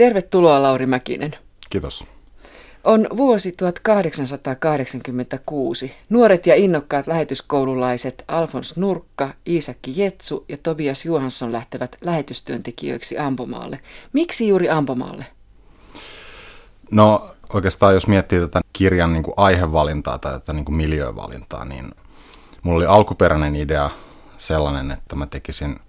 Tervetuloa Lauri Mäkinen. Kiitos. On vuosi 1886. Nuoret ja innokkaat lähetyskoululaiset Alfons Nurkka, Iisakki Jetsu ja Tobias Johansson lähtevät lähetystyöntekijöiksi Ampomaalle. Miksi juuri Ampomaalle? No oikeastaan jos miettii tätä kirjan niin kuin aihevalintaa tai tätä niin kuin miljöövalintaa, niin mulla oli alkuperäinen idea sellainen, että mä tekisin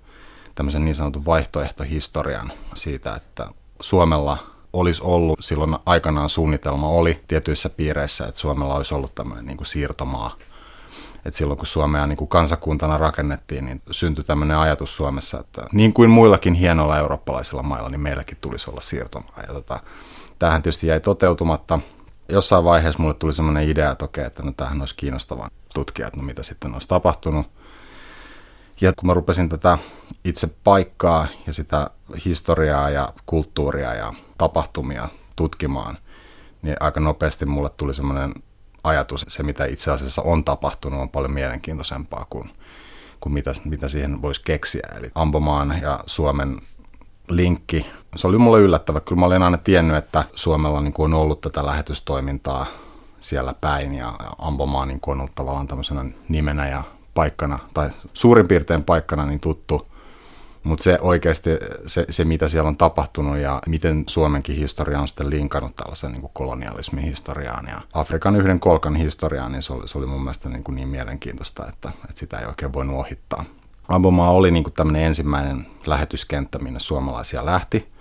tämmöisen niin sanotun vaihtoehtohistorian siitä, että Suomella olisi ollut silloin aikanaan suunnitelma oli tietyissä piireissä, että Suomella olisi ollut tämmöinen niin kuin siirtomaa. Et silloin kun Suomea niin kuin kansakuntana rakennettiin, niin syntyi tämmöinen ajatus Suomessa, että niin kuin muillakin hienoilla eurooppalaisilla mailla, niin meilläkin tulisi olla siirtomaa. Ja tota, tämähän tietysti jäi toteutumatta. Jossain vaiheessa mulle tuli semmoinen idea, että okei, että no tämähän olisi kiinnostavaa tutkia, että no mitä sitten olisi tapahtunut. Ja kun mä rupesin tätä itse paikkaa ja sitä historiaa ja kulttuuria ja tapahtumia tutkimaan, niin aika nopeasti mulle tuli semmoinen ajatus, se mitä itse asiassa on tapahtunut on paljon mielenkiintoisempaa kuin, kuin mitä, mitä siihen voisi keksiä. Eli Ambomaan ja Suomen linkki, se oli mulle yllättävä. Kyllä mä olin aina tiennyt, että Suomella niin kuin on ollut tätä lähetystoimintaa siellä päin ja Ambomaa niin kuin on ollut tavallaan tämmöisenä nimenä ja paikkana, tai suurin piirtein paikkana niin tuttu, mutta se oikeasti, se, se mitä siellä on tapahtunut ja miten Suomenkin historia on sitten linkannut tällaisen niin kuin kolonialismin historiaan ja Afrikan yhden kolkan historiaan, niin se oli, se oli mun mielestä niin, kuin niin mielenkiintoista, että, että sitä ei oikein voinut ohittaa. Ambomaa oli niin kuin tämmöinen ensimmäinen lähetyskenttä, minne suomalaisia lähti.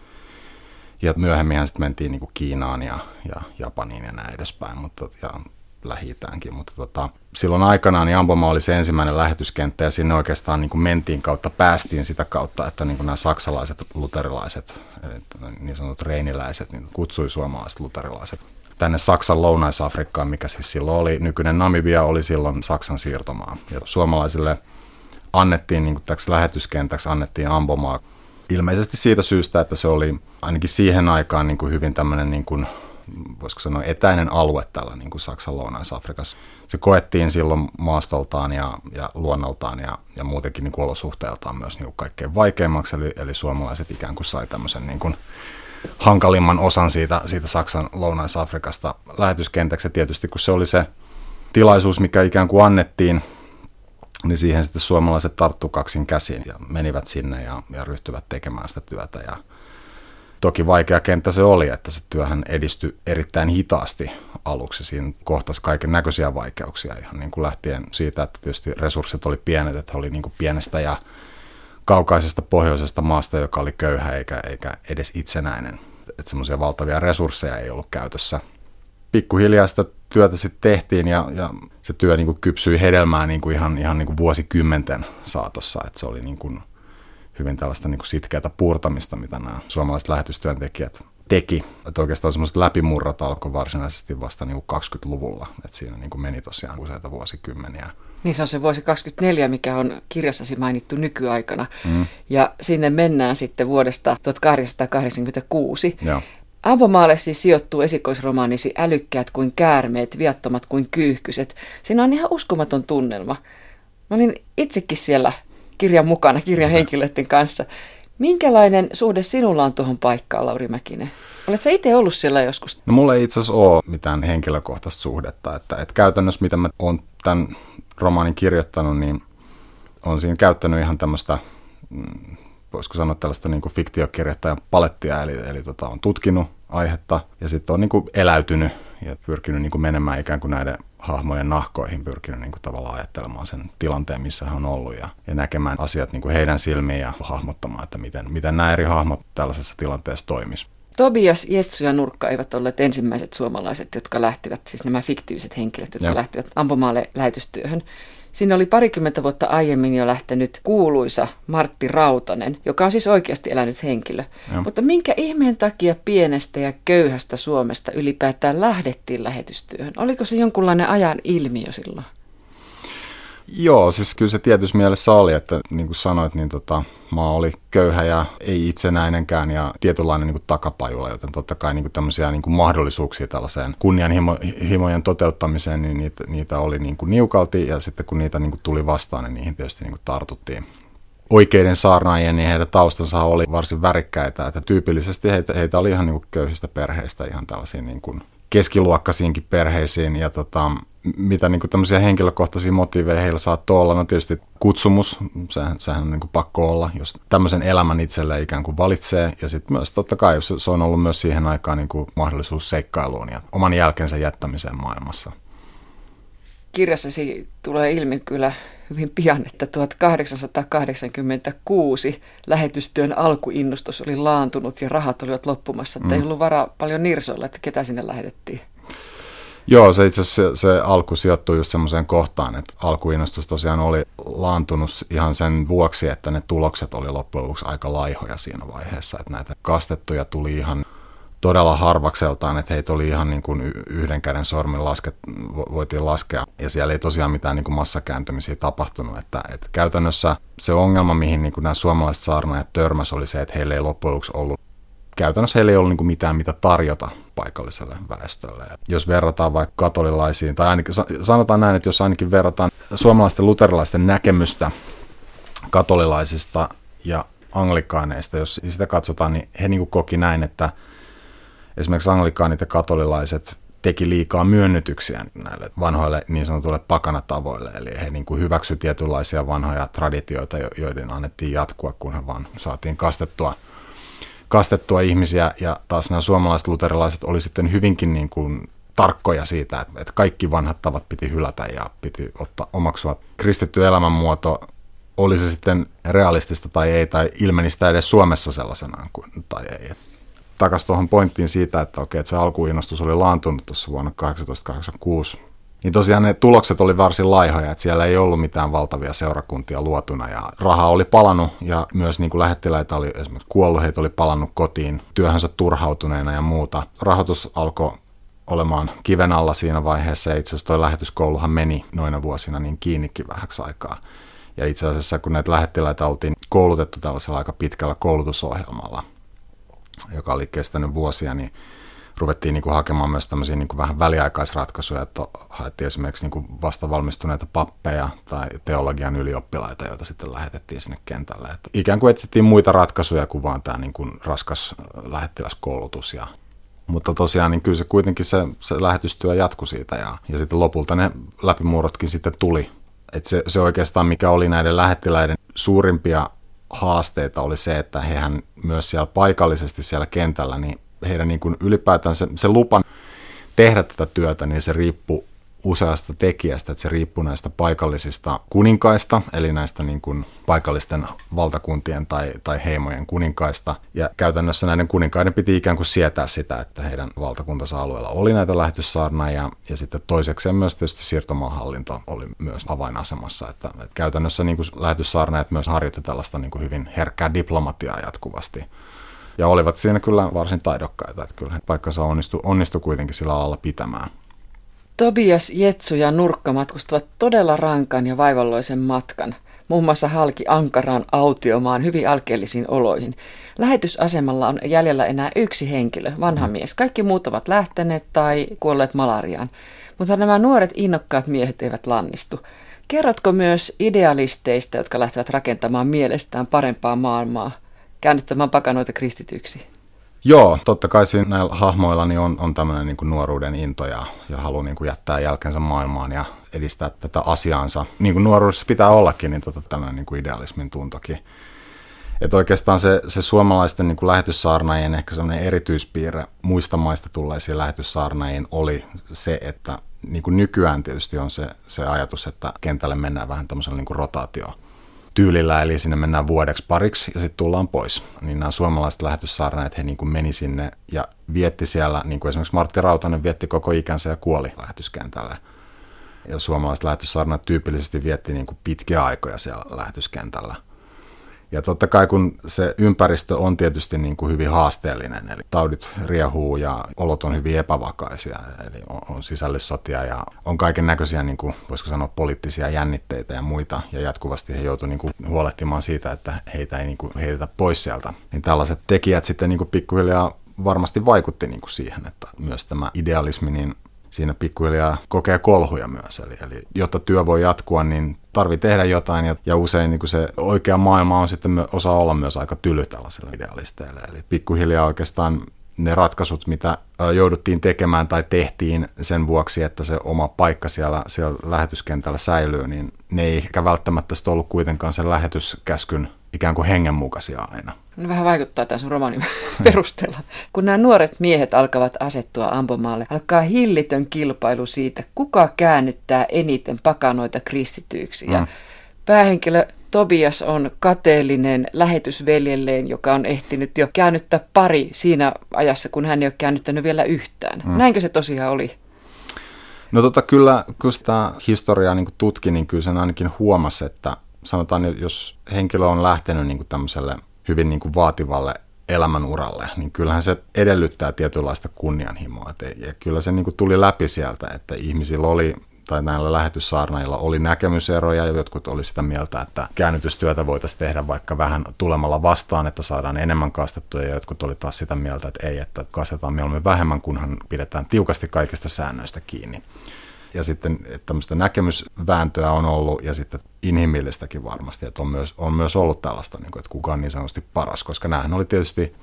Ja myöhemmin sitten mentiin niin kuin Kiinaan ja, ja Japaniin ja näin edespäin. Mutta, ja lähi mutta tota, silloin aikanaan niin Amboma oli se ensimmäinen lähetyskenttä ja sinne oikeastaan niin kuin mentiin kautta, päästiin sitä kautta, että niin kuin nämä saksalaiset luterilaiset, eli niin sanotut reiniläiset, niin kutsui suomalaiset luterilaiset tänne Saksan lounais-Afrikkaan, mikä siis silloin oli, nykyinen Namibia oli silloin Saksan siirtomaa. Ja suomalaisille annettiin niin kuin täksi lähetyskentäksi annettiin Ambomaa ilmeisesti siitä syystä, että se oli ainakin siihen aikaan niin kuin hyvin tämmöinen niin kuin voisiko sanoa etäinen alue tällä niin kuin Saksan lounais-Afrikassa. Se koettiin silloin maastoltaan ja, ja luonnoltaan ja, ja muutenkin niin kuin olosuhteeltaan myös niin kuin kaikkein vaikeimmaksi, eli, eli suomalaiset ikään kuin sai tämmöisen niin kuin hankalimman osan siitä, siitä Saksan lounais-Afrikasta lähetyskentäksi. Ja tietysti kun se oli se tilaisuus, mikä ikään kuin annettiin, niin siihen sitten suomalaiset tarttu kaksin käsiin ja menivät sinne ja, ja ryhtyivät tekemään sitä työtä. Ja, Toki vaikea kenttä se oli, että se työhän edistyi erittäin hitaasti aluksi. Siinä kohtasi kaiken näköisiä vaikeuksia ihan niin kuin lähtien siitä, että tietysti resurssit oli pienet, että oli niin kuin pienestä ja kaukaisesta pohjoisesta maasta, joka oli köyhä eikä, eikä edes itsenäinen. Että semmoisia valtavia resursseja ei ollut käytössä. Pikkuhiljaa sitä työtä sitten tehtiin ja, ja se työ niin kuin kypsyi hedelmään niin kuin ihan, ihan niin kuin vuosikymmenten saatossa. Että se oli niin kuin hyvin tällaista niin kuin sitkeätä puurtamista, mitä nämä suomalaiset lähetystyöntekijät teki. Että oikeastaan semmoiset läpimurrat alkoi varsinaisesti vasta niin kuin 20-luvulla, että siinä niin kuin meni tosiaan useita vuosikymmeniä. Niin se on se vuosi 24, mikä on kirjassasi mainittu nykyaikana. Mm. Ja sinne mennään sitten vuodesta 1886. Joo. Ampomaalle siis sijoittuu esikoisromaanisi älykkäät kuin käärmeet, viattomat kuin kyyhkyset. Siinä on ihan uskomaton tunnelma. Mä olin itsekin siellä kirjan mukana, kirjan henkilöiden kanssa. Minkälainen suhde sinulla on tuohon paikkaan, Lauri Mäkinen? Oletko itse ollut siellä joskus? No mulla ei itse asiassa ole mitään henkilökohtaista suhdetta. Että, että käytännössä, mitä mä oon tämän romaanin kirjoittanut, niin on siinä käyttänyt ihan tämmöistä, mm, voisiko sanoa tällaista niin kuin fiktiokirjoittajan palettia, eli, eli tota, on tutkinut aihetta ja sitten on niin kuin eläytynyt ja pyrkinyt niin kuin menemään ikään kuin näiden hahmojen nahkoihin, pyrkinyt niin kuin tavallaan ajattelemaan sen tilanteen, missä hän on ollut ja, ja näkemään asiat niin kuin heidän silmiin ja hahmottamaan, että miten, miten nämä eri hahmot tällaisessa tilanteessa toimisi. Tobias, Jetsu ja Nurkka eivät olleet ensimmäiset suomalaiset, jotka lähtivät, siis nämä fiktiiviset henkilöt, jotka Joo. lähtivät ampumaalle lähetystyöhön. Siinä oli parikymmentä vuotta aiemmin jo lähtenyt kuuluisa Martti Rautanen, joka on siis oikeasti elänyt henkilö. Ja. Mutta minkä ihmeen takia pienestä ja köyhästä Suomesta ylipäätään lähdettiin lähetystyöhön? Oliko se jonkunlainen ajan ilmiö silloin? Joo, siis kyllä se tietyssä mielessä oli, että niin kuin sanoit, niin tota, maa oli köyhä ja ei itsenäinenkään ja tietynlainen niin kuin takapajula, joten totta kai niin kuin tämmöisiä niin kuin mahdollisuuksia tällaiseen kunnianhimojen toteuttamiseen, niin niitä, niitä oli niin kuin niukalti ja sitten kun niitä niin kuin tuli vastaan, niin niihin tietysti niin kuin tartuttiin. oikeiden saarnaajien, niin heidän taustansa oli varsin värikkäitä. Että tyypillisesti heitä, heitä oli ihan niin kuin köyhistä perheistä, ihan tällaisiin niin keskiluokkaisiinkin perheisiin. Ja tota, mitä niin kuin tämmöisiä henkilökohtaisia motiiveja heillä saattoi olla, no tietysti kutsumus, sehän, sehän on niin kuin pakko olla, jos tämmöisen elämän itselle ikään kuin valitsee. Ja sitten myös totta kai se, se on ollut myös siihen aikaan niin kuin mahdollisuus seikkailuun ja oman jälkensä jättämiseen maailmassa. Kirjassasi tulee ilmi kyllä hyvin pian, että 1886 lähetystyön alkuinnostus oli laantunut ja rahat olivat loppumassa, että mm. ei ollut varaa paljon nirsoilla, että ketä sinne lähetettiin. Joo, se itse asiassa se, se alku sijoittui just semmoiseen kohtaan, että alkuinnostus tosiaan oli laantunut ihan sen vuoksi, että ne tulokset oli loppujen lopuksi aika laihoja siinä vaiheessa, että näitä kastettuja tuli ihan todella harvakseltaan, että heitä oli ihan niin kuin yhden käden sormin lasket, voitiin laskea. Ja siellä ei tosiaan mitään niin kuin massakääntymisiä tapahtunut. Että, että käytännössä se ongelma, mihin niin kuin nämä suomalaiset saarnaajat törmäs, oli se, että heillä ei loppujen lopuksi ollut käytännössä heillä ei ollut niin mitään, mitä tarjota paikalliselle väestölle. Jos verrataan vaikka katolilaisiin, tai ainakin sanotaan näin, että jos ainakin verrataan suomalaisten luterilaisten näkemystä katolilaisista ja anglikaaneista, jos sitä katsotaan, niin he niin koki näin, että esimerkiksi anglikaanit ja katolilaiset teki liikaa myönnytyksiä näille vanhoille niin sanotuille pakanatavoille, eli he niin kuin hyväksy tietynlaisia vanhoja traditioita, joiden annettiin jatkua, kun he vaan saatiin kastettua – kastettua ihmisiä ja taas nämä suomalaiset luterilaiset oli sitten hyvinkin niin kuin tarkkoja siitä, että kaikki vanhat tavat piti hylätä ja piti ottaa omaksua kristitty elämänmuoto, oli se sitten realistista tai ei, tai ilmeni sitä edes Suomessa sellaisenaan kuin, tai ei. Takaisin tuohon pointtiin siitä, että okei, että se alkuinnostus oli laantunut tuossa vuonna 1886 niin tosiaan ne tulokset oli varsin laihoja, että siellä ei ollut mitään valtavia seurakuntia luotuna ja raha oli palannut ja myös niin kuin lähettiläitä oli esimerkiksi kuollut, heitä oli palannut kotiin työhönsä turhautuneena ja muuta. Rahoitus alkoi olemaan kiven alla siinä vaiheessa ja itse asiassa toi lähetyskouluhan meni noina vuosina niin kiinnikin vähäksi aikaa. Ja itse asiassa kun näitä lähettiläitä oltiin koulutettu tällaisella aika pitkällä koulutusohjelmalla, joka oli kestänyt vuosia, niin ruvettiin niin kuin hakemaan myös tämmöisiä niin kuin vähän väliaikaisratkaisuja, että haettiin esimerkiksi niin kuin vasta valmistuneita pappeja tai teologian ylioppilaita, joita sitten lähetettiin sinne kentälle. Että ikään kuin etsittiin muita ratkaisuja kuin vaan tämä niin kuin raskas lähettiläskoulutus ja mutta tosiaan niin kyllä se kuitenkin se, se lähetystyö jatkui siitä ja, ja sitten lopulta ne läpimurrotkin sitten tuli. Et se, se oikeastaan mikä oli näiden lähettiläiden suurimpia haasteita oli se, että hehän myös siellä paikallisesti siellä kentällä niin heidän niin kuin ylipäätään se, se lupan tehdä tätä työtä, niin se riippuu useasta tekijästä, että se riippuu näistä paikallisista kuninkaista, eli näistä niin kuin paikallisten valtakuntien tai, tai heimojen kuninkaista. Ja käytännössä näiden kuninkaiden piti ikään kuin sietää sitä, että heidän valtakuntansa alueella oli näitä lähetyssaarnaajia, ja sitten toisekseen myös tietysti siirtomaahallinto oli myös avainasemassa, että, että käytännössä niin kuin lähetyssaarnaajat myös harjoitti tällaista niin kuin hyvin herkkää diplomatiaa jatkuvasti ja olivat siinä kyllä varsin taidokkaita, että kyllä paikkansa onnistu, onnistu kuitenkin sillä alalla pitämään. Tobias, Jetsu ja Nurkka matkustavat todella rankan ja vaivalloisen matkan, muun muassa halki Ankaraan autiomaan hyvin alkeellisiin oloihin. Lähetysasemalla on jäljellä enää yksi henkilö, vanha mm. mies. Kaikki muut ovat lähteneet tai kuolleet malariaan. Mutta nämä nuoret innokkaat miehet eivät lannistu. Kerrotko myös idealisteista, jotka lähtevät rakentamaan mielestään parempaa maailmaa käännyttämään pakanoita kristityksi. Joo, totta kai siinä näillä hahmoilla niin on, on tämmöinen niin nuoruuden into ja, ja halu niin kuin jättää jälkensä maailmaan ja edistää tätä asiaansa. Niin kuin nuoruudessa pitää ollakin, niin tota, tämmöinen niin kuin idealismin tuntokin. Että oikeastaan se, se suomalaisten niin kuin lähetyssaarnaajien ehkä semmoinen erityispiirre muista maista tulleisiin lähetyssaarnaajiin oli se, että niin kuin nykyään tietysti on se, se ajatus, että kentälle mennään vähän tämmöisellä niin kuin rotaatio tyylillä, eli sinne mennään vuodeksi pariksi ja sitten tullaan pois. Niin nämä suomalaiset lähetyssaarnaajat, he niin kuin meni sinne ja vietti siellä, niin kuin esimerkiksi Martti Rautanen vietti koko ikänsä ja kuoli lähetyskentällä. Ja suomalaiset lähetyssaarnaajat tyypillisesti vietti niin kuin pitkiä aikoja siellä lähetyskentällä – ja totta kai kun se ympäristö on tietysti niin kuin hyvin haasteellinen, eli taudit riehuu ja olot on hyvin epävakaisia, eli on, on sisällissotia ja on kaiken näköisiä, niin kuin, voisiko sanoa, poliittisia jännitteitä ja muita, ja jatkuvasti he joutuivat niin kuin huolehtimaan siitä, että heitä ei niin kuin heitetä pois sieltä. Niin tällaiset tekijät sitten niin kuin pikkuhiljaa varmasti vaikutti niin kuin siihen, että myös tämä idealismi niin siinä pikkuhiljaa kokee kolhuja myös. Eli, eli jotta työ voi jatkua, niin tarvii tehdä jotain ja, ja usein niin se oikea maailma on sitten osa olla myös aika tyly tällaisille idealisteille. Eli pikkuhiljaa oikeastaan ne ratkaisut, mitä jouduttiin tekemään tai tehtiin sen vuoksi, että se oma paikka siellä, siellä lähetyskentällä säilyy, niin ne ei ehkä välttämättä ollut kuitenkaan sen lähetyskäskyn ikään kuin hengenmukaisia aina. No vähän vaikuttaa tässä romaanin perusteella. Kun nämä nuoret miehet alkavat asettua ampomaalle, alkaa hillitön kilpailu siitä, kuka käännyttää eniten pakanoita kristityiksi. Mm. Ja päähenkilö Tobias on kateellinen lähetysveljelleen, joka on ehtinyt jo käännyttää pari siinä ajassa, kun hän ei ole käännyttänyt vielä yhtään. Mm. Näinkö se tosiaan oli? No tota, kyllä, kun sitä historiaa niin tutki, niin kyllä sen ainakin huomasi, että sanotaan, jos henkilö on lähtenyt niin tämmöiselle hyvin niin kuin vaativalle elämänuralle, niin kyllähän se edellyttää tietynlaista kunnianhimoa. Ja kyllä se niin kuin tuli läpi sieltä, että ihmisillä oli tai näillä lähetyssaarnailla oli näkemyseroja ja jotkut oli sitä mieltä, että käännytystyötä voitaisiin tehdä vaikka vähän tulemalla vastaan, että saadaan enemmän kastettua ja jotkut oli taas sitä mieltä, että ei, että kastetaan mieluummin vähemmän, kunhan pidetään tiukasti kaikista säännöistä kiinni. Ja sitten tämmöistä näkemysvääntöä on ollut ja sitten inhimillistäkin varmasti, että on myös, on myös ollut tällaista, niin kuin, että kuka on niin sanotusti paras, koska nämähän oli tietysti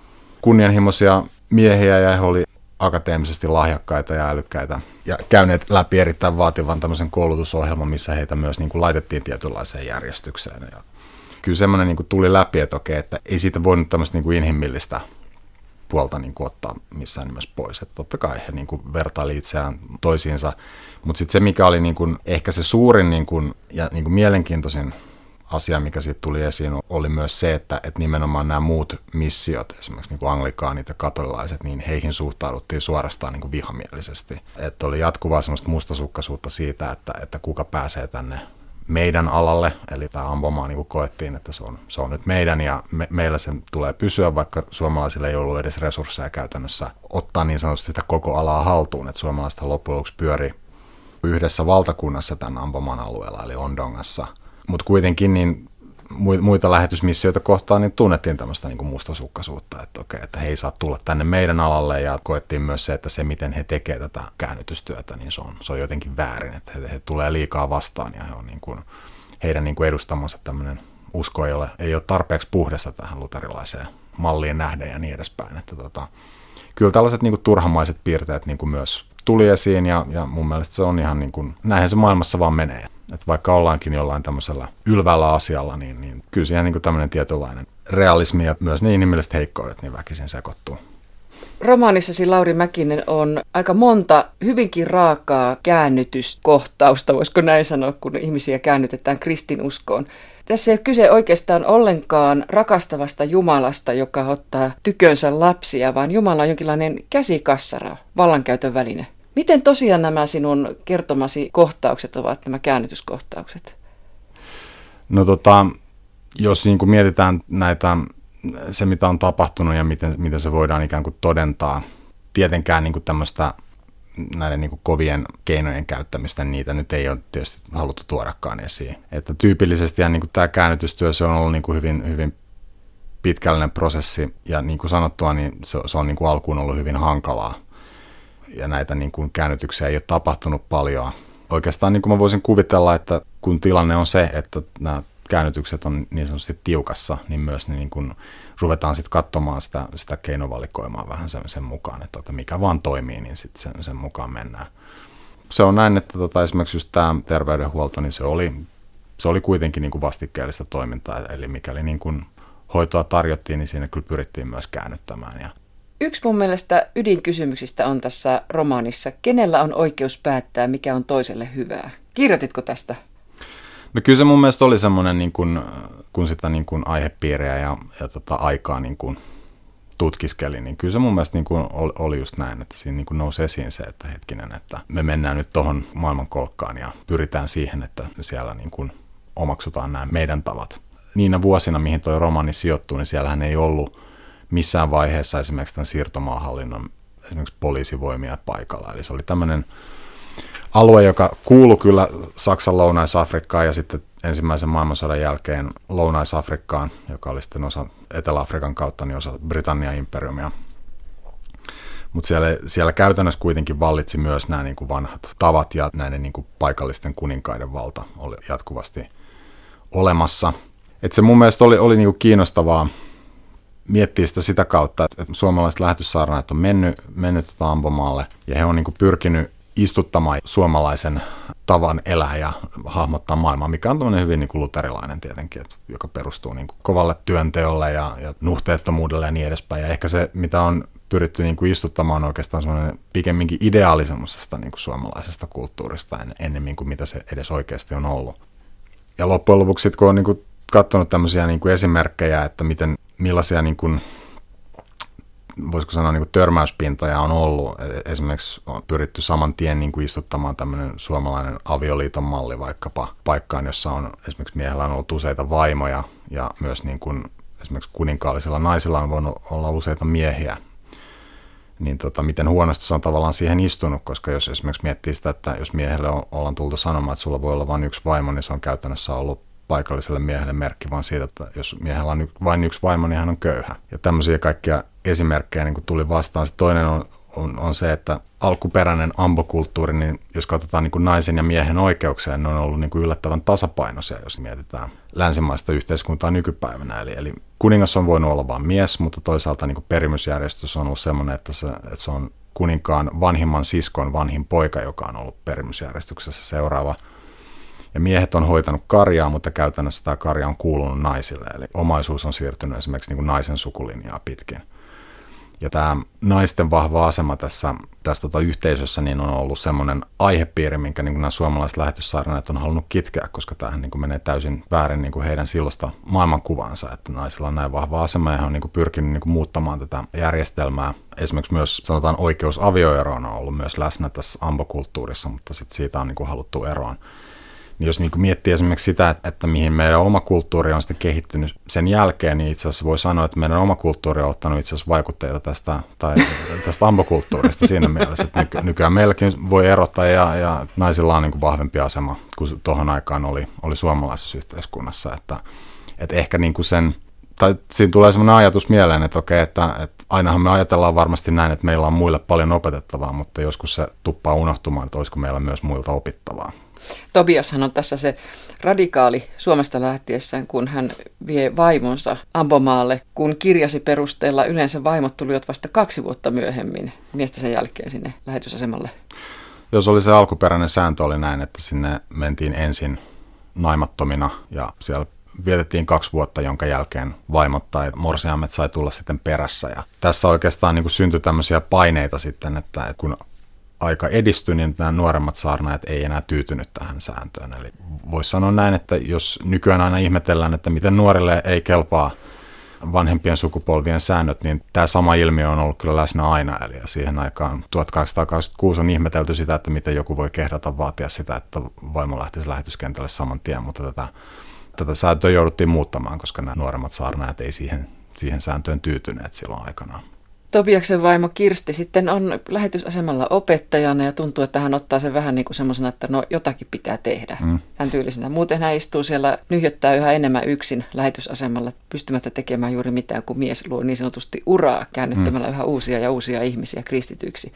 kunnianhimoisia miehiä ja he oli akateemisesti lahjakkaita ja älykkäitä ja käyneet läpi erittäin vaativan tämmöisen koulutusohjelman, missä heitä myös niin kuin laitettiin tietynlaiseen järjestykseen. Ja kyllä semmoinen niin kuin tuli läpi, että okei, että ei siitä voinut tämmöistä niin kuin inhimillistä puolta niin kuin ottaa missään nimessä pois. Että totta kai he niin kuin vertaili itseään toisiinsa, mutta sitten se, mikä oli niin kuin ehkä se suurin niin kuin, ja niin kuin mielenkiintoisin asia, mikä siitä tuli esiin, oli myös se, että, että nimenomaan nämä muut missiot, esimerkiksi niin kuin anglikaanit ja katolilaiset, niin heihin suhtauduttiin suorastaan niin kuin vihamielisesti. Että oli jatkuvaa semmoista mustasukkaisuutta siitä, että, että kuka pääsee tänne meidän alalle, eli tämä ampumaa niin koettiin, että se on, se on nyt meidän ja me, meillä sen tulee pysyä, vaikka suomalaisilla ei ollut edes resursseja käytännössä ottaa niin sanotusti sitä koko alaa haltuun, että suomalaiset loppujen lopuksi pyöri yhdessä valtakunnassa tämän ampuman alueella, eli Ondongassa – mutta kuitenkin niin muita lähetysmissioita kohtaan niin tunnettiin tämmöistä niin kuin mustasukkaisuutta, että okei, että he ei saa tulla tänne meidän alalle ja koettiin myös se, että se miten he tekevät tätä käännytystyötä, niin se on, se on jotenkin väärin, että he, he tulee liikaa vastaan ja he on niin kuin, heidän niin kuin edustamansa tämmöinen usko ei ole, ei ole tarpeeksi puhdasta tähän luterilaiseen malliin nähden ja niin edespäin, että tota, kyllä tällaiset niin kuin turhamaiset piirteet niin kuin myös tuli esiin ja, ja mun mielestä se on ihan niin kuin, näinhän se maailmassa vaan menee. Että vaikka ollaankin jollain tämmöisellä ylvällä asialla, niin, niin kyllä siihen niin kuin tämmöinen tietynlainen realismi ja myös ne inhimilliset heikkoudet niin väkisin sekoittuu. Romaanissasi Lauri Mäkinen on aika monta hyvinkin raakaa käännytyskohtausta, voisiko näin sanoa, kun ihmisiä käännytetään kristinuskoon. Tässä ei ole kyse oikeastaan ollenkaan rakastavasta Jumalasta, joka ottaa tykönsä lapsia, vaan Jumala on jonkinlainen käsikassara, vallankäytön väline. Miten tosiaan nämä sinun kertomasi kohtaukset ovat, nämä käännytyskohtaukset? No tota, jos niin kuin mietitään näitä, se mitä on tapahtunut ja miten, miten se voidaan ikään kuin todentaa, tietenkään niin kuin tämmöistä näiden niin kovien keinojen käyttämistä, niitä nyt ei ole tietysti haluttu tuodakaan esiin. Että tyypillisesti ja niin kuin tämä käännytystyö, se on ollut niin kuin hyvin, hyvin pitkällinen prosessi ja niin kuin sanottua, niin se, se on niin kuin alkuun ollut hyvin hankalaa ja näitä niin kuin käännytyksiä ei ole tapahtunut paljon. Oikeastaan niin kuin mä voisin kuvitella, että kun tilanne on se, että nämä käännytykset on niin sanotusti tiukassa, niin myös niin kuin ruvetaan sitten katsomaan sitä, sitä keinovalikoimaa vähän sen, sen mukaan, että, että mikä vaan toimii, niin sitten sen, sen mukaan mennään. Se on näin, että tota, esimerkiksi just tämä terveydenhuolto, niin se oli, se oli kuitenkin niin kuin vastikkeellista toimintaa, eli mikäli niin kuin hoitoa tarjottiin, niin siinä kyllä pyrittiin myös käännyttämään. Ja Yksi mun mielestä ydinkysymyksistä on tässä romaanissa, kenellä on oikeus päättää, mikä on toiselle hyvää. Kirjoititko tästä? No kyllä se mun mielestä oli semmoinen, niin kun, kun sitä niin kun aihepiiriä ja, ja tota aikaa niin kun tutkiskeli, niin kyllä se mun mielestä niin kun oli just näin, että siinä niin kun nousi esiin se, että hetkinen, että me mennään nyt tuohon maailmankolkkaan ja pyritään siihen, että siellä niin kun omaksutaan nämä meidän tavat. Niinä vuosina, mihin tuo romaani sijoittuu, niin siellähän ei ollut missään vaiheessa esimerkiksi tämän siirtomaahallinnon esimerkiksi poliisivoimia paikalla. Eli se oli tämmöinen alue, joka kuului kyllä Saksan lounais-Afrikkaan ja sitten ensimmäisen maailmansodan jälkeen lounais-Afrikkaan, joka oli sitten osa Etelä-Afrikan kautta, niin osa Britannian imperiumia. Mutta siellä, siellä käytännössä kuitenkin vallitsi myös nämä niin kuin vanhat tavat ja näiden niin kuin paikallisten kuninkaiden valta oli jatkuvasti olemassa. Et se mun mielestä oli, oli niin kuin kiinnostavaa miettiä sitä sitä kautta, että suomalaiset lähetyssaarnaat on mennyt, mennyt tota Ambomaalle ja he on niin pyrkinyt istuttamaan suomalaisen tavan elää ja hahmottaa maailmaa, mikä on tämmöinen hyvin niin kuin luterilainen tietenkin, että, joka perustuu niin kuin kovalle työnteolle ja, ja nuhteettomuudelle ja niin edespäin. Ja ehkä se, mitä on pyritty niin kuin istuttamaan oikeastaan semmoinen pikemminkin ideaali niin kuin suomalaisesta kulttuurista ennemmin kuin mitä se edes oikeasti on ollut. Ja loppujen lopuksi, kun on niin kuin katsonut tämmöisiä niin kuin esimerkkejä, että miten, millaisia niin kuin voisiko sanoa niin kuin törmäyspintoja on ollut. E, esimerkiksi on pyritty saman tien niin kuin istuttamaan tämmöinen suomalainen avioliiton malli vaikkapa paikkaan, jossa on esimerkiksi miehellä on ollut useita vaimoja ja myös niin kuin esimerkiksi kuninkaallisilla naisilla on voinut olla useita miehiä. Niin tota, miten huonosti se on tavallaan siihen istunut, koska jos esimerkiksi miettii sitä, että jos miehelle on, ollaan tultu sanomaan, että sulla voi olla vain yksi vaimo, niin se on käytännössä ollut paikalliselle miehelle merkki vaan siitä, että jos miehellä on vain yksi vaimo, niin hän on köyhä. Ja tämmöisiä kaikkia esimerkkejä niin tuli vastaan. Se toinen on, on, on se, että alkuperäinen ambokulttuuri, niin jos katsotaan niin naisen ja miehen oikeuksia, ne on ollut niin yllättävän tasapainoisia, jos mietitään länsimaista yhteiskuntaa nykypäivänä. Eli, eli kuningas on voinut olla vain mies, mutta toisaalta niin perimysjärjestys on ollut sellainen, että se, että se on kuninkaan vanhimman siskon vanhin poika, joka on ollut perimysjärjestyksessä seuraava – ja miehet on hoitanut karjaa, mutta käytännössä tämä karja on kuulunut naisille. Eli omaisuus on siirtynyt esimerkiksi niin kuin naisen sukulinjaa pitkin. Ja tämä naisten vahva asema tässä, tässä tota yhteisössä niin on ollut semmoinen aihepiiri, minkä niin nämä suomalaiset lähetyssaarnaat on halunnut kitkeä, koska tämähän niin menee täysin väärin niin heidän silloista maailmankuvansa, että naisilla on näin vahva asema ja he on niin pyrkinyt niin muuttamaan tätä järjestelmää. Esimerkiksi myös sanotaan oikeus avioeroon on ollut myös läsnä tässä ambokulttuurissa, mutta sitten siitä on niin haluttu eroon. Niin jos niin kuin miettii esimerkiksi sitä, että, mihin meidän oma kulttuuri on sitten kehittynyt sen jälkeen, niin itse asiassa voi sanoa, että meidän oma kulttuuri on ottanut itse asiassa vaikutteita tästä, tai tästä ambokulttuurista siinä mielessä, että nyky, nykyään meilläkin voi erottaa ja, ja naisilla on niin kuin vahvempi asema kuin tuohon aikaan oli, oli suomalaisessa yhteiskunnassa, että, että ehkä niin kuin sen tai siinä tulee sellainen ajatus mieleen, että okei, että, että ainahan me ajatellaan varmasti näin, että meillä on muille paljon opetettavaa, mutta joskus se tuppaa unohtumaan, että olisiko meillä myös muilta opittavaa. Tobiashan on tässä se radikaali Suomesta lähtiessään, kun hän vie vaimonsa Ambomaalle, kun kirjasi perusteella yleensä vaimot tulivat vasta kaksi vuotta myöhemmin miestä sen jälkeen sinne lähetysasemalle. Jos oli se alkuperäinen sääntö oli näin, että sinne mentiin ensin naimattomina ja siellä vietettiin kaksi vuotta, jonka jälkeen vaimot tai morsiamet sai tulla sitten perässä. Ja tässä oikeastaan niin syntyi tämmöisiä paineita sitten, että kun aika edistyi, niin nämä nuoremmat saarnaajat ei enää tyytynyt tähän sääntöön. Eli voisi sanoa näin, että jos nykyään aina ihmetellään, että miten nuorille ei kelpaa vanhempien sukupolvien säännöt, niin tämä sama ilmiö on ollut kyllä läsnä aina. Eli siihen aikaan 1826 on ihmetelty sitä, että miten joku voi kehdata vaatia sitä, että vaimo lähtisi lähetyskentälle saman tien, mutta tätä, tätä sääntöä jouduttiin muuttamaan, koska nämä nuoremmat saarnaajat ei siihen, siihen sääntöön tyytyneet silloin aikanaan. Tobiaksen vaimo Kirsti sitten on lähetysasemalla opettajana ja tuntuu, että hän ottaa sen vähän niin kuin semmoisena, että no jotakin pitää tehdä. Mm. Hän tyylisenä. Muuten hän istuu siellä, nyhjöttää yhä enemmän yksin lähetysasemalla, pystymättä tekemään juuri mitään, kuin mies luo niin sanotusti uraa käännyttämällä mm. yhä uusia ja uusia ihmisiä kristityiksi.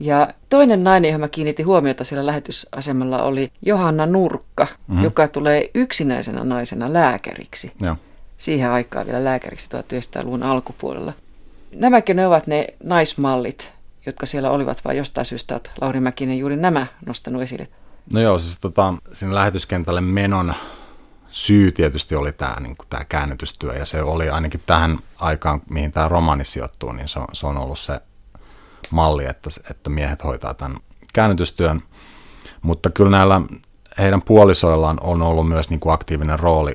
Ja toinen nainen, johon mä kiinnitin huomiota siellä lähetysasemalla, oli Johanna Nurkka, mm. joka tulee yksinäisenä naisena lääkäriksi. Ja. Siihen aikaan vielä lääkäriksi 1900-luvun alkupuolella. Nämäkin ne ovat ne naismallit, jotka siellä olivat, vai jostain syystä olet Lauri Mäkinen juuri nämä nostanut esille? No joo, siis tota, sinne lähetyskentälle menon syy tietysti oli tämä, niin käännytystyö, ja se oli ainakin tähän aikaan, mihin tämä romani sijoittuu, niin se on, se on ollut se malli, että, että miehet hoitaa tämän käännytystyön. Mutta kyllä näillä heidän puolisoillaan on ollut myös niin kuin aktiivinen rooli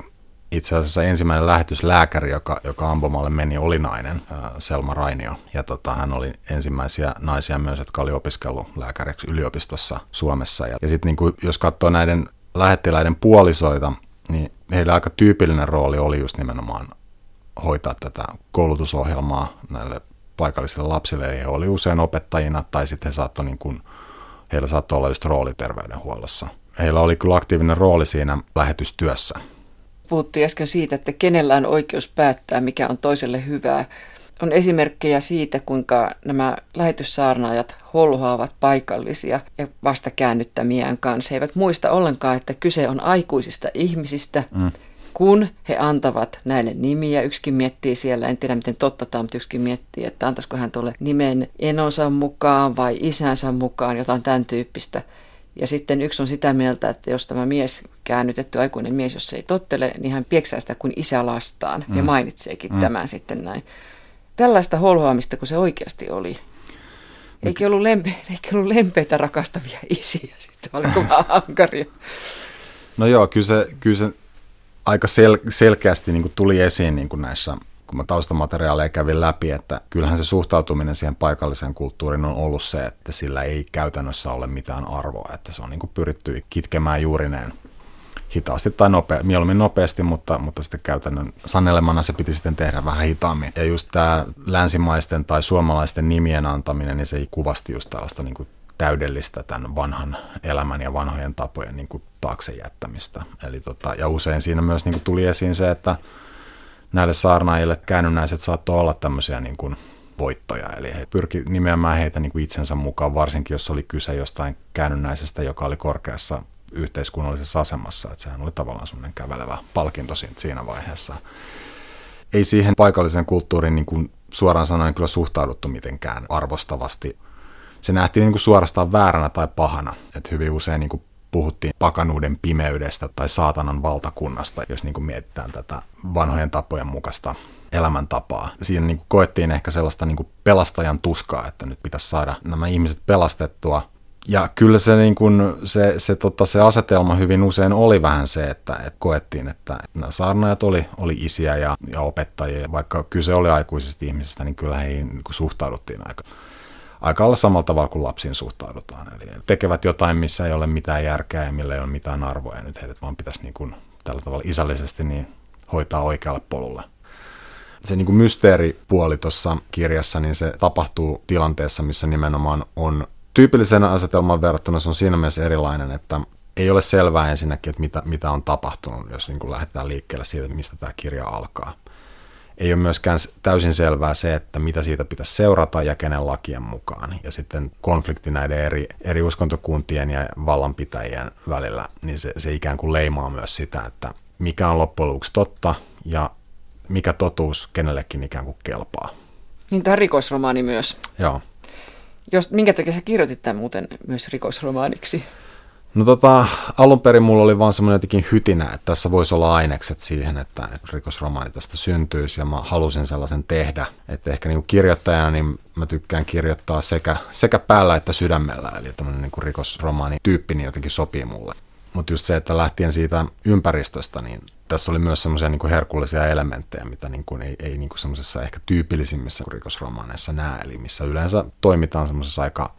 itse asiassa ensimmäinen lähetyslääkäri, joka, joka ampumalle meni, oli nainen, Selma Rainio. Ja tota, hän oli ensimmäisiä naisia myös, jotka oli opiskellut lääkäriksi yliopistossa Suomessa. Ja, ja sitten niin jos katsoo näiden lähettiläiden puolisoita, niin heillä aika tyypillinen rooli oli just nimenomaan hoitaa tätä koulutusohjelmaa näille paikallisille lapsille. Eli he oli usein opettajina tai sitten saattoi niin kuin, heillä saattoi olla just rooli terveydenhuollossa. Heillä oli kyllä aktiivinen rooli siinä lähetystyössä puhuttiin äsken siitä, että kenellä on oikeus päättää, mikä on toiselle hyvää. on esimerkkejä siitä, kuinka nämä lähetyssaarnaajat holhoavat paikallisia ja vastakäännyttämiään kanssa. He eivät muista ollenkaan, että kyse on aikuisista ihmisistä, mm. kun he antavat näille nimiä. Yksikin miettii siellä, en tiedä miten totta tämä, mutta yksikin miettii, että antaisiko hän tuolle nimen enonsa mukaan vai isänsä mukaan, jotain tämän tyyppistä. Ja sitten yksi on sitä mieltä, että jos tämä mies, käännytetty aikuinen mies, jos se ei tottele, niin hän pieksää sitä kuin isä lastaan mm. ja mainitseekin mm. tämän sitten näin. Tällaista holhoamista kuin se oikeasti oli. Eikä ollut, lempe, eikä ollut lempeitä rakastavia isiä sitten, oliko vaan ankaria. No joo, kyllä se, kyllä se aika sel- selkeästi niin tuli esiin niin näissä kun mä taustamateriaaleja kävin läpi, että kyllähän se suhtautuminen siihen paikalliseen kulttuuriin on ollut se, että sillä ei käytännössä ole mitään arvoa, että se on niin kuin pyritty kitkemään juurineen hitaasti tai nopea, mieluummin nopeasti, mutta, mutta sitten käytännön sanelemana se piti sitten tehdä vähän hitaammin. Ja just tämä länsimaisten tai suomalaisten nimien antaminen, niin se ei kuvasti just tällaista niin kuin täydellistä tämän vanhan elämän ja vanhojen tapojen niin kuin taakse jättämistä. Eli tota, ja usein siinä myös niin kuin tuli esiin se, että näille saarnaajille käännynnäiset saattoi olla tämmöisiä niin kuin voittoja, eli he pyrki nimeämään heitä niin kuin itsensä mukaan, varsinkin jos oli kyse jostain käännynnäisestä, joka oli korkeassa yhteiskunnallisessa asemassa, että sehän oli tavallaan semmoinen kävelevä palkinto siinä vaiheessa. Ei siihen paikallisen kulttuuriin niin kuin suoraan sanoen kyllä suhtauduttu mitenkään arvostavasti. Se nähtiin niin kuin suorastaan vääränä tai pahana, että hyvin usein niin kuin puhuttiin pakanuuden pimeydestä tai saatanan valtakunnasta, jos niin kuin mietitään tätä vanhojen tapojen mukaista elämäntapaa. Siinä niin kuin koettiin ehkä sellaista niin kuin pelastajan tuskaa, että nyt pitäisi saada nämä ihmiset pelastettua. Ja kyllä se, niin kuin, se, se, tota, se asetelma hyvin usein oli vähän se, että, että koettiin, että nämä saarnajat oli, oli isiä ja, ja opettajia. Vaikka kyse oli aikuisista ihmisistä, niin kyllä heihin niin suhtauduttiin aika aika lailla samalla tavalla kuin lapsiin suhtaudutaan. Eli tekevät jotain, missä ei ole mitään järkeä ja millä ei ole mitään arvoa, ja nyt heidät vaan pitäisi niin kuin, tällä tavalla isällisesti niin hoitaa oikealle polulle. Se niin kuin mysteeripuoli tuossa kirjassa, niin se tapahtuu tilanteessa, missä nimenomaan on tyypillisen asetelman verrattuna se on siinä mielessä erilainen, että ei ole selvää ensinnäkin, että mitä, mitä on tapahtunut, jos niin kuin lähdetään liikkeelle siitä, mistä tämä kirja alkaa ei ole myöskään täysin selvää se, että mitä siitä pitäisi seurata ja kenen lakien mukaan. Ja sitten konflikti näiden eri, eri uskontokuntien ja vallanpitäjien välillä, niin se, se ikään kuin leimaa myös sitä, että mikä on loppujen lopuksi totta ja mikä totuus kenellekin ikään kuin kelpaa. Niin tämä rikosromaani myös. Joo. Jos, minkä takia sä kirjoitit tämän muuten myös rikosromaaniksi? No tota, alun perin mulla oli vaan semmoinen jotenkin hytinä, että tässä voisi olla ainekset siihen, että rikosromaani tästä syntyisi ja mä halusin sellaisen tehdä. Että ehkä niin kirjoittajana niin mä tykkään kirjoittaa sekä, sekä päällä että sydämellä, eli tämmöinen niin rikosromaani tyyppi niin jotenkin sopii mulle. Mutta just se, että lähtien siitä ympäristöstä, niin tässä oli myös semmoisia niin herkullisia elementtejä, mitä niin kuin ei, ei niin kuin semmoisessa ehkä tyypillisimmissä rikosromaaneissa näe, eli missä yleensä toimitaan semmoisessa aika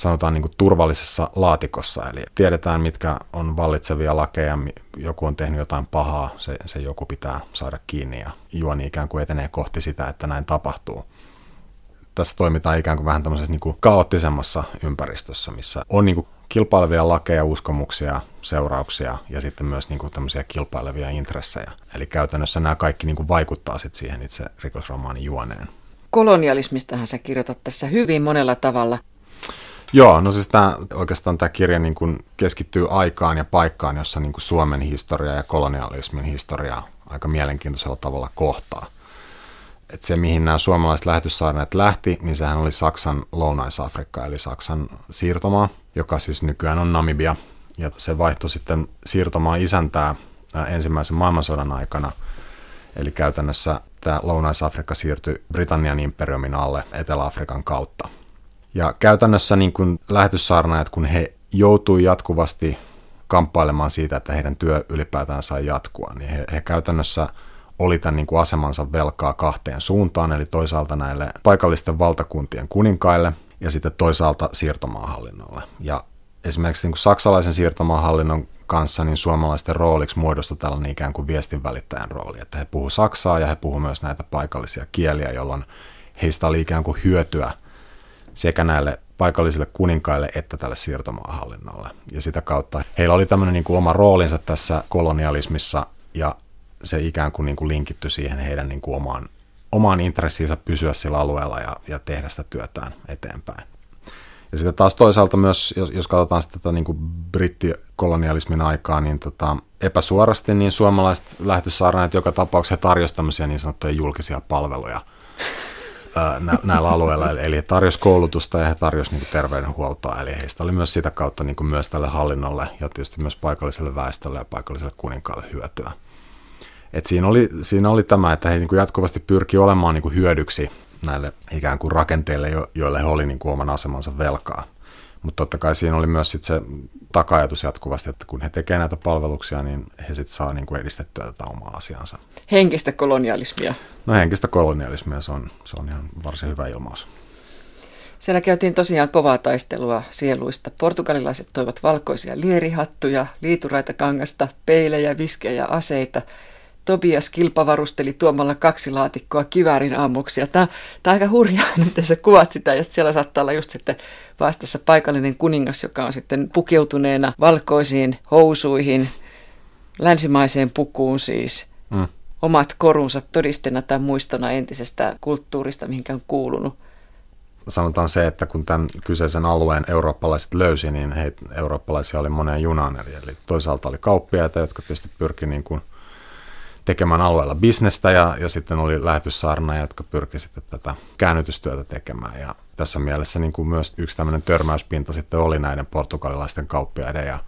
sanotaan niin kuin turvallisessa laatikossa, eli tiedetään mitkä on vallitsevia lakeja, joku on tehnyt jotain pahaa, se, se joku pitää saada kiinni ja juoni ikään kuin etenee kohti sitä, että näin tapahtuu. Tässä toimitaan ikään kuin vähän tämmöisessä niin kuin kaoottisemmassa ympäristössä, missä on niin kuin kilpailevia lakeja, uskomuksia, seurauksia ja sitten myös niin kuin tämmöisiä kilpailevia intressejä. Eli käytännössä nämä kaikki niin kuin vaikuttaa sitten siihen itse rikosromaanin juoneen. Kolonialismistahan sä kirjoitat tässä hyvin monella tavalla. Joo, no siis tämä, oikeastaan tämä kirja niin kuin keskittyy aikaan ja paikkaan, jossa niin kuin Suomen historia ja kolonialismin historia aika mielenkiintoisella tavalla kohtaa. Et se, mihin nämä suomalaiset lähetyssaarneet lähti, niin sehän oli Saksan Lounais-Afrikka, eli Saksan siirtomaa, joka siis nykyään on Namibia. Ja se vaihtoi sitten siirtomaa isäntää ensimmäisen maailmansodan aikana. Eli käytännössä tämä Lounais-Afrikka siirtyi Britannian imperiumin alle Etelä-Afrikan kautta – ja käytännössä niin kuin lähetyssaarnaajat, kun he joutui jatkuvasti kamppailemaan siitä, että heidän työ ylipäätään sai jatkua, niin he, he käytännössä oli tämän niin kuin asemansa velkaa kahteen suuntaan, eli toisaalta näille paikallisten valtakuntien kuninkaille ja sitten toisaalta siirtomaahallinnolle. Ja esimerkiksi niin kuin saksalaisen siirtomaahallinnon kanssa, niin suomalaisten rooliksi muodostui tällainen ikään kuin viestinvälittäjän rooli, että he puhuivat saksaa ja he puhuivat myös näitä paikallisia kieliä, jolloin heistä oli ikään kuin hyötyä – sekä näille paikallisille kuninkaille että tälle siirtomaahallinnolle. Ja sitä kautta heillä oli tämmöinen niin kuin oma roolinsa tässä kolonialismissa ja se ikään kuin, niin kuin linkitty siihen heidän niin kuin omaan omaan intressiinsä pysyä sillä alueella ja, ja tehdä sitä työtään eteenpäin. Ja sitten taas toisaalta myös, jos, jos katsotaan sitä tätä niin kuin brittikolonialismin aikaa, niin tota, epäsuorasti niin suomalaiset lähetyssaarnaajat joka tapauksessa tarjosivat tämmöisiä niin sanottuja julkisia palveluja näillä alueilla. Eli he tarjosivat koulutusta ja he tarjosivat niin terveydenhuoltoa. Eli heistä oli myös sitä kautta niin myös tälle hallinnolle ja tietysti myös paikalliselle väestölle ja paikalliselle kuninkaalle hyötyä. Et siinä, oli, siinä oli tämä, että he niin jatkuvasti pyrki olemaan niin hyödyksi näille ikään kuin rakenteille, joille he oli niin oman asemansa velkaa. Mutta totta kai siinä oli myös sit se takajatus jatkuvasti, että kun he tekevät näitä palveluksia, niin he sitten saa niin kuin edistettyä tätä omaa asiansa. Henkistä kolonialismia. No henkistä kolonialismia, se on, se on ihan varsin hyvä ilmaus. Siellä käytiin tosiaan kovaa taistelua sieluista. Portugalilaiset toivat valkoisia lierihattuja, liituraita kangasta, peilejä, viskejä ja aseita – Tobias kilpavarusteli tuomalla kaksi laatikkoa kiväärin ammuksia. Tämä, tämä on aika hurjaa, miten sä kuvat sitä, ja siellä saattaa olla just sitten vastassa paikallinen kuningas, joka on sitten pukeutuneena valkoisiin housuihin, länsimaiseen pukuun siis. Mm. Omat korunsa todisteena tai muistona entisestä kulttuurista, mihinkä on kuulunut sanotaan se, että kun tämän kyseisen alueen eurooppalaiset löysi, niin he, eurooppalaisia oli moneen junaan. Eli toisaalta oli kauppiaita, jotka tietysti pyrki niin kuin tekemään alueella bisnestä ja, ja sitten oli lähetyssaarna, jotka pyrki sitten tätä käännytystyötä tekemään. Ja tässä mielessä niin kuin myös yksi tämmöinen törmäyspinta sitten oli näiden portugalilaisten kauppiaiden ja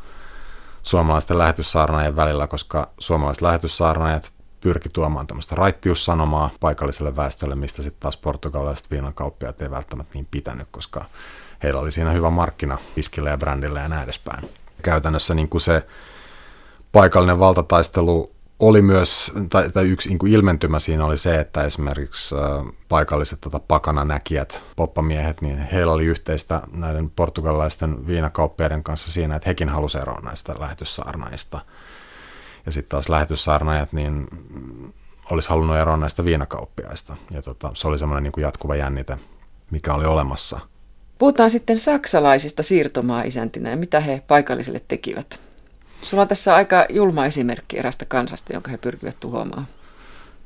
suomalaisten lähetyssaarnaajien välillä, koska suomalaiset lähetyssaarnaajat pyrki tuomaan tämmöistä raittiussanomaa paikalliselle väestölle, mistä sitten taas portugalilaiset viinakauppiaat ei välttämättä niin pitänyt, koska heillä oli siinä hyvä markkina piskille ja brändille ja näin edespäin. Käytännössä niin kuin se paikallinen valtataistelu oli myös, tai, tai yksi niin kuin ilmentymä siinä oli se, että esimerkiksi äh, paikalliset tota, pakananäkijät, poppamiehet, niin heillä oli yhteistä näiden portugalilaisten viinakauppiaiden kanssa siinä, että hekin halusivat eroa näistä lähetyssaarnaajista. Ja sitten taas lähetyssaarnaajat, niin olisi halunnut eroa näistä viinakauppiaista. Ja tota, se oli semmoinen niin jatkuva jännite, mikä oli olemassa. Puhutaan sitten saksalaisista siirtomaa-isäntinä ja mitä he paikallisille tekivät. Sulla on tässä aika julma esimerkki erästä kansasta, jonka he pyrkivät tuhoamaan.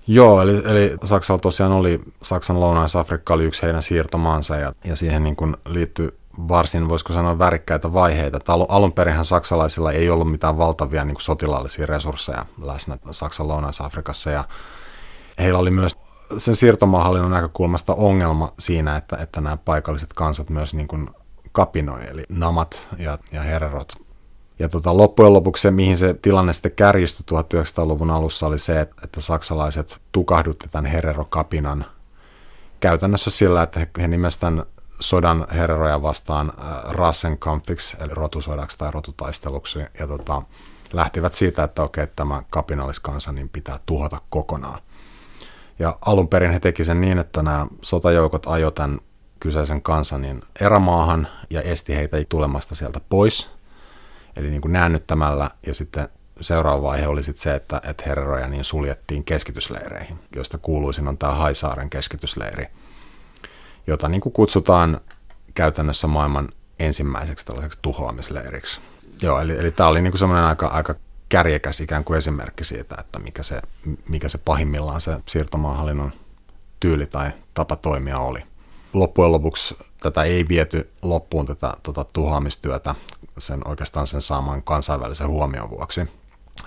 Joo, eli, eli Saksalla tosiaan oli, Saksan lounais-Afrikka oli yksi heidän siirtomaansa ja, ja siihen niin kuin liittyi varsin, voisiko sanoa, värikkäitä vaiheita. Alun, alun saksalaisilla ei ollut mitään valtavia niin kuin sotilaallisia resursseja läsnä Saksan lounais-Afrikassa ja heillä oli myös sen siirtomaahallinnon näkökulmasta ongelma siinä, että, että nämä paikalliset kansat myös niin kuin kapinoi, eli namat ja, ja herrot ja tota, loppujen lopuksi se, mihin se tilanne sitten kärjistyi 1900-luvun alussa, oli se, että, että saksalaiset tukahdutti tämän Herero-kapinan käytännössä sillä, että he, he nimestään sodan hereroja vastaan äh, Rassenkampfiksi, eli rotusodaksi tai rotutaisteluksi, ja tota, lähtivät siitä, että okei, tämä kapinalliskansa niin pitää tuhota kokonaan. Ja alun perin he teki sen niin, että nämä sotajoukot ajoivat tämän kyseisen kansan niin erämaahan ja esti heitä tulemasta sieltä pois – eli niin kuin näännyttämällä ja sitten seuraava vaihe oli sitten se, että, että herroja niin suljettiin keskitysleireihin, joista kuuluisin on tämä Haisaaren keskitysleiri, jota niin kuin kutsutaan käytännössä maailman ensimmäiseksi tällaiseksi tuhoamisleiriksi. Joo, eli, eli tämä oli niin kuin semmoinen aika, aika kärjekäs ikään kuin esimerkki siitä, että mikä se, mikä se pahimmillaan se siirtomaahallinnon tyyli tai tapa toimia oli. Loppujen lopuksi tätä ei viety loppuun tätä tota, tuhoamistyötä sen oikeastaan sen saaman kansainvälisen huomion vuoksi.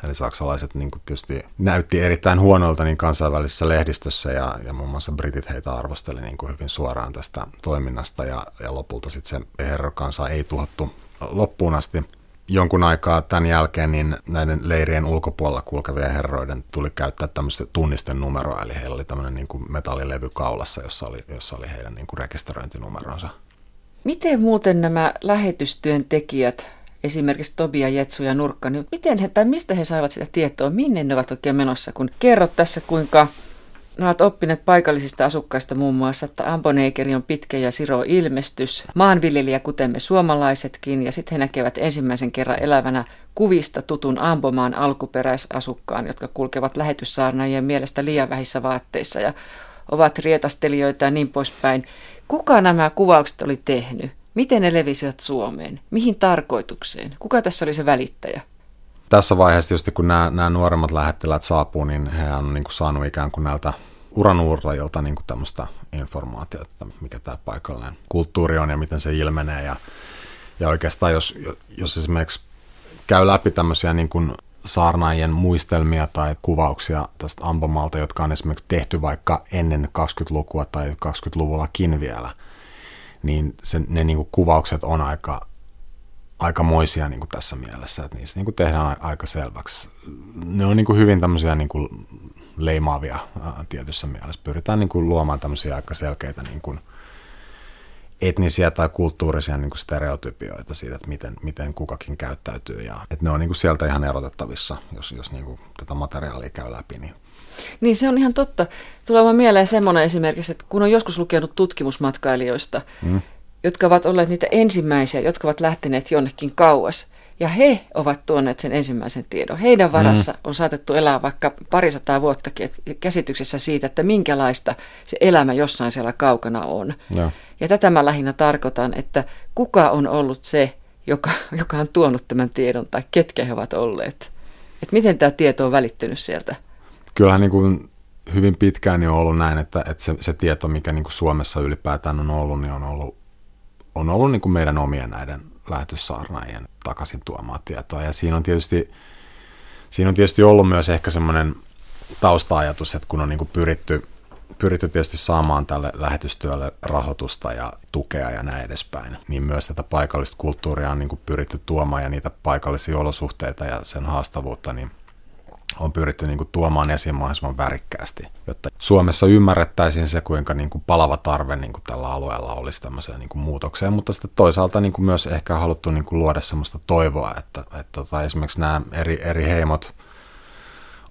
Eli saksalaiset niin tietysti näytti erittäin huonolta niin kansainvälisessä lehdistössä ja, ja muun muassa britit heitä arvosteli niin kuin hyvin suoraan tästä toiminnasta ja, ja lopulta sitten se herrokansa ei tuhottu loppuun asti. Jonkun aikaa tämän jälkeen niin näiden leirien ulkopuolella kulkevien herroiden tuli käyttää tämmöistä tunnisten numeroa, eli heillä oli tämmöinen niin metallilevy kaulassa, jossa oli, jossa oli heidän niin kuin rekisteröintinumeronsa. Miten muuten nämä lähetystyöntekijät, esimerkiksi Tobia, Jetsu ja Nurkka, niin miten he, tai mistä he saivat sitä tietoa, minne ne ovat oikein menossa? Kun kerrot tässä, kuinka ne ovat oppineet paikallisista asukkaista muun muassa, että Amboneikeri on pitkä ja siro ilmestys, maanviljelijä kuten me suomalaisetkin, ja sitten he näkevät ensimmäisen kerran elävänä kuvista tutun Ambomaan alkuperäisasukkaan, jotka kulkevat lähetyssaarnaajien mielestä liian vähissä vaatteissa ja ovat rietastelijoita ja niin poispäin. Kuka nämä kuvaukset oli tehnyt? Miten ne levisivät Suomeen? Mihin tarkoitukseen? Kuka tässä oli se välittäjä? Tässä vaiheessa tietysti kun nämä, nämä nuoremmat lähettiläät saapuu, niin he on niin kuin saanut ikään kuin näiltä uranuurtajilta niin tämmöistä informaatiota, mikä tämä paikallinen kulttuuri on ja miten se ilmenee. Ja, ja oikeastaan jos, jos esimerkiksi käy läpi tämmöisiä niin kuin saarnaajien muistelmia tai kuvauksia tästä Ampomalta, jotka on esimerkiksi tehty vaikka ennen 20-lukua tai 20-luvullakin vielä, niin se, ne niin kuin kuvaukset on aika, aikamoisia niin kuin tässä mielessä, että niissä niin kuin tehdään aika selväksi. Ne on niin kuin hyvin tämmöisiä niin kuin leimaavia tietyssä mielessä. Pyritään niin kuin luomaan tämmöisiä aika selkeitä niin kuin etnisiä tai kulttuurisia niin kuin stereotypioita siitä, että miten, miten kukakin käyttäytyy. Ja, että ne on niin kuin sieltä ihan erotettavissa, jos, jos niin kuin tätä materiaalia käy läpi. Niin. niin se on ihan totta. Tulee vaan mieleen semmoinen esimerkiksi, että kun on joskus lukenut tutkimusmatkailijoista, mm. jotka ovat olleet niitä ensimmäisiä, jotka ovat lähteneet jonnekin kauas – ja he ovat tuoneet sen ensimmäisen tiedon. Heidän varassa mm. on saatettu elää vaikka parisataa vuottakin käsityksessä siitä, että minkälaista se elämä jossain siellä kaukana on. Ja, ja tätä mä lähinnä tarkoitan, että kuka on ollut se, joka, joka on tuonut tämän tiedon, tai ketkä he ovat olleet. Että miten tämä tieto on välittynyt sieltä? Kyllähän niin kuin hyvin pitkään on ollut näin, että, että se, se tieto, mikä niin kuin Suomessa ylipäätään on ollut, niin on ollut, on ollut niin kuin meidän omien näiden lähetyssaarnaajien takaisin tuomaa tietoa. Ja siinä on tietysti, siinä on tietysti ollut myös ehkä semmoinen tausta-ajatus, että kun on niin kuin pyritty, pyritty tietysti saamaan tälle lähetystyölle rahoitusta ja tukea ja näin edespäin, niin myös tätä paikallista kulttuuria on niin kuin pyritty tuomaan ja niitä paikallisia olosuhteita ja sen haastavuutta, niin on pyritty niin kuin tuomaan esiin mahdollisimman värikkäästi, jotta Suomessa ymmärrettäisiin se, kuinka niin kuin palava tarve niin kuin tällä alueella olisi tämmöiseen niin kuin muutokseen, mutta sitten toisaalta niin kuin myös ehkä haluttu niin kuin luoda semmoista toivoa, että, että tota, esimerkiksi nämä eri, eri heimot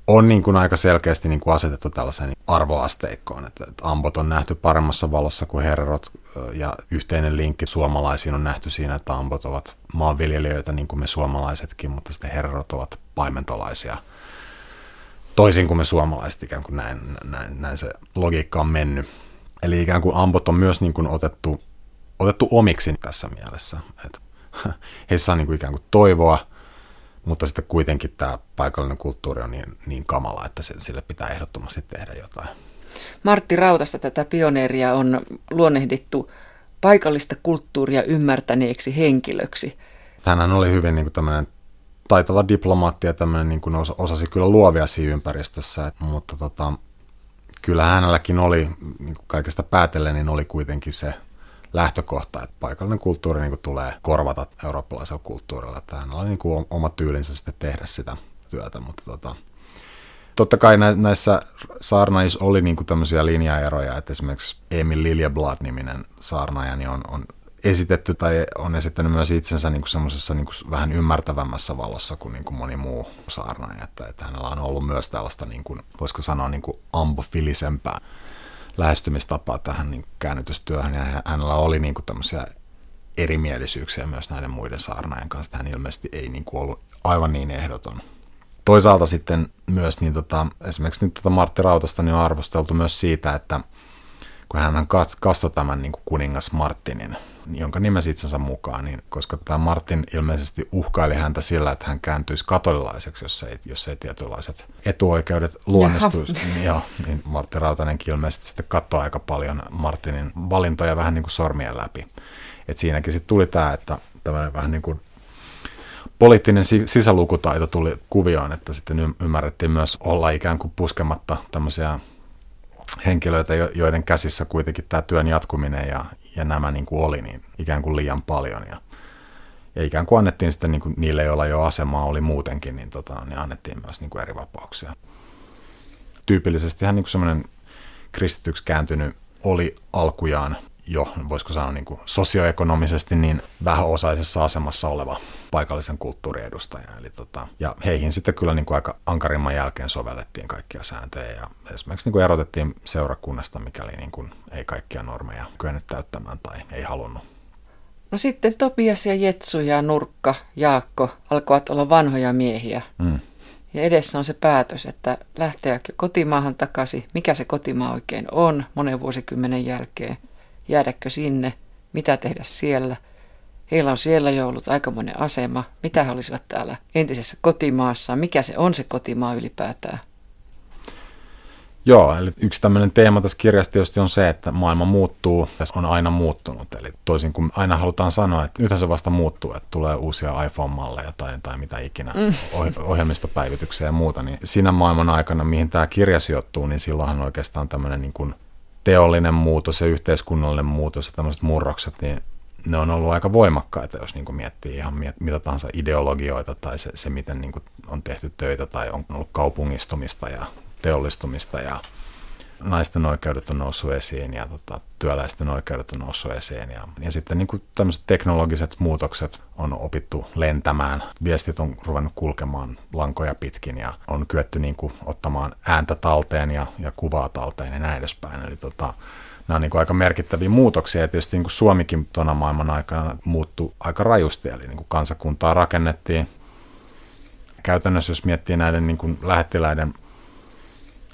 on niin kuin aika selkeästi niin kuin asetettu tällaiseen arvoasteikkoon, että, että ambot on nähty paremmassa valossa kuin herrot ja yhteinen linkki suomalaisiin on nähty siinä, että ambot ovat maanviljelijöitä niin kuin me suomalaisetkin, mutta sitten herrot ovat paimentolaisia – toisin kuin me suomalaiset ikään kuin näin, näin, näin se logiikka on mennyt. Eli ikään kuin ampot on myös niin kuin otettu, otettu omiksi tässä mielessä. Että heissä on niin kuin ikään kuin toivoa, mutta sitten kuitenkin tämä paikallinen kulttuuri on niin, niin kamala, että sille pitää ehdottomasti tehdä jotain. Martti Rautasta tätä pioneeria on luonnehdittu paikallista kulttuuria ymmärtäneeksi henkilöksi. Tänään oli hyvin niin kuin tämmöinen taitava diplomaatti ja tämmöinen niin kuin osasi kyllä luovia siinä ympäristössä, mutta tota, kyllä hänelläkin oli, niin kuin kaikesta päätellen, niin oli kuitenkin se lähtökohta, että paikallinen kulttuuri niin kuin tulee korvata eurooppalaisella kulttuurilla, että hänellä oli niin kuin oma tyylinsä sitten tehdä sitä työtä, mutta tota, totta kai näissä saarnaissa oli niin kuin tämmöisiä linjaeroja, että esimerkiksi Emil Liljeblad-niminen saarnaaja niin on, on esitetty tai on esittänyt myös itsensä niin semmoisessa niin vähän ymmärtävämmässä valossa kuin, niin kuin moni muu saarnaaja, että, että hänellä on ollut myös tällaista, niin kuin, voisiko sanoa, niin kuin ambofilisempää lähestymistapaa tähän niin käännytystyöhön, ja hänellä oli niin kuin tämmöisiä erimielisyyksiä myös näiden muiden saarnaajien kanssa, hän ilmeisesti ei niin kuin ollut aivan niin ehdoton. Toisaalta sitten myös niin tota, esimerkiksi nyt tota Martti Rautasta niin on arvosteltu myös siitä, että kun hän kastoi tämän niin kuin kuningas Martinin jonka nimesi itsensä mukaan, niin, koska tämä Martin ilmeisesti uhkaili häntä sillä, että hän kääntyisi katolilaiseksi, jos ei, jos ei tietynlaiset etuoikeudet luonnistuisi. Niin, joo, niin Martti Rautanenkin ilmeisesti sitten katsoi aika paljon Martinin valintoja vähän niin kuin sormien läpi. Et siinäkin sitten tuli tämä, että tämmöinen vähän niin kuin poliittinen sisälukutaito tuli kuvioon, että sitten ymmärrettiin myös olla ikään kuin puskematta tämmöisiä henkilöitä, joiden käsissä kuitenkin tämä työn jatkuminen ja, ja nämä niin kuin oli niin ikään kuin liian paljon. Ja, ja ikään kuin annettiin sitten niin kuin niille, joilla jo asemaa oli muutenkin, niin, tota, niin annettiin myös niin kuin eri vapauksia. Tyypillisesti hän niin semmoinen kristityksi kääntynyt oli alkujaan jo, voisiko sanoa niin kuin sosioekonomisesti niin vähäosaisessa asemassa oleva paikallisen kulttuurin edustaja. Eli tota, ja heihin sitten kyllä niin kuin aika ankarimman jälkeen sovellettiin kaikkia sääntöjä ja esimerkiksi niin kuin erotettiin seurakunnasta, mikäli niin kuin ei kaikkia normeja kyennyt täyttämään tai ei halunnut. No sitten Topias ja Jetsu ja Nurkka, Jaakko alkoivat olla vanhoja miehiä. Mm. Ja edessä on se päätös, että lähteäkö kotimaahan takaisin, mikä se kotimaa oikein on monen vuosikymmenen jälkeen – jäädäkö sinne, mitä tehdä siellä. Heillä on siellä jo ollut aikamoinen asema, mitä he olisivat täällä entisessä kotimaassa, mikä se on se kotimaa ylipäätään. Joo, eli yksi tämmöinen teema tässä kirjassa tietysti on se, että maailma muuttuu ja on aina muuttunut. Eli toisin kuin aina halutaan sanoa, että nythän se vasta muuttuu, että tulee uusia iPhone-malleja tai, tai mitä ikinä, mm. ohjelmistopäivityksiä ja muuta, niin siinä maailman aikana, mihin tämä kirja sijoittuu, niin silloinhan oikeastaan tämmöinen niin kuin teollinen muutos ja yhteiskunnallinen muutos ja tämmöiset murrokset, niin ne on ollut aika voimakkaita, jos niin kuin miettii ihan mitä tahansa ideologioita tai se, se miten niin kuin on tehty töitä tai on ollut kaupungistumista ja teollistumista ja naisten oikeudet on noussut esiin ja tota, työläisten oikeudet on noussut esiin. Ja, ja sitten niin kuin tämmöiset teknologiset muutokset on opittu lentämään, viestit on ruvennut kulkemaan lankoja pitkin ja on kyetty niin kuin ottamaan ääntä talteen ja, ja kuvaa talteen ja näin edespäin. Eli tota, nämä on niin kuin aika merkittäviä muutoksia ja tietysti niin kuin Suomikin tuona maailman aikana muuttui aika rajusti, eli niin kuin kansakuntaa rakennettiin. Käytännössä jos miettii näiden niin kuin lähettiläiden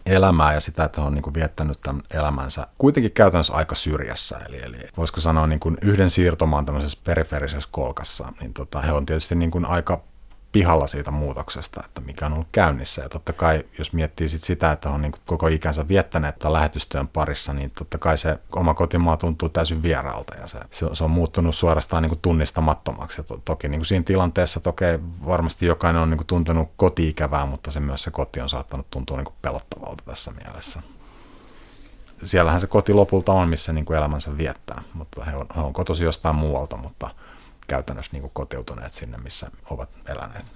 elämää ja sitä, että on niin kuin viettänyt tämän elämänsä kuitenkin käytännössä aika syrjässä. Eli, eli voisiko sanoa niin kuin yhden siirtomaan tämmöisessä periferisessä kolkassa, niin tota, he on tietysti niin kuin aika pihalla siitä muutoksesta, että mikä on ollut käynnissä. Ja totta kai, jos miettii sit sitä, että on niin koko ikänsä viettäneet tämän lähetystyön parissa, niin totta kai se oma kotimaa tuntuu täysin vieraalta ja se, se on muuttunut suorastaan niin tunnistamattomaksi. Ja to, toki niin siinä tilanteessa toki varmasti jokainen on niin tuntenut koti-ikävää, mutta se myös se koti on saattanut tuntua niin pelottavalta tässä mielessä siellähän se koti lopulta on, missä niin elämänsä viettää, mutta he on, he on kotosi jostain muualta, mutta käytännössä niin kuin kotiutuneet sinne, missä ovat eläneet.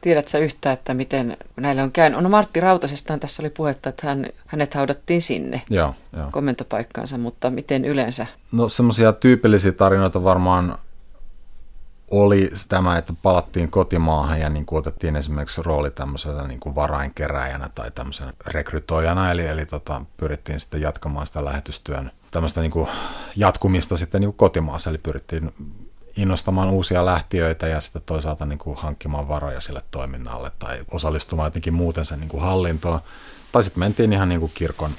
Tiedätkö yhtä, että miten näille on käynyt? No Martti Rautasestaan tässä oli puhetta, että hän, hänet haudattiin sinne joo, joo. komentopaikkaansa, mutta miten yleensä? No semmoisia tyypillisiä tarinoita varmaan oli tämä, että palattiin kotimaahan ja niin kuin otettiin esimerkiksi rooli tämmöisenä niin kuin varainkeräjänä tai tämmöisenä rekrytoijana, eli, eli tota, pyrittiin sitten jatkamaan sitä lähetystyön tämmöistä niin kuin jatkumista sitten niin kuin kotimaassa, eli pyrittiin innostamaan uusia lähtiöitä ja sitten toisaalta niin kuin hankkimaan varoja sille toiminnalle tai osallistumaan jotenkin muuten sen niin kuin hallintoon. Tai sitten mentiin ihan niin kuin kirkon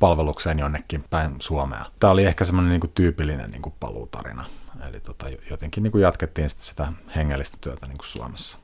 palvelukseen jonnekin päin Suomea. Tämä oli ehkä semmoinen niin tyypillinen niin kuin paluutarina. Eli tota, jotenkin niin kuin jatkettiin sitä hengellistä työtä niin kuin Suomessa.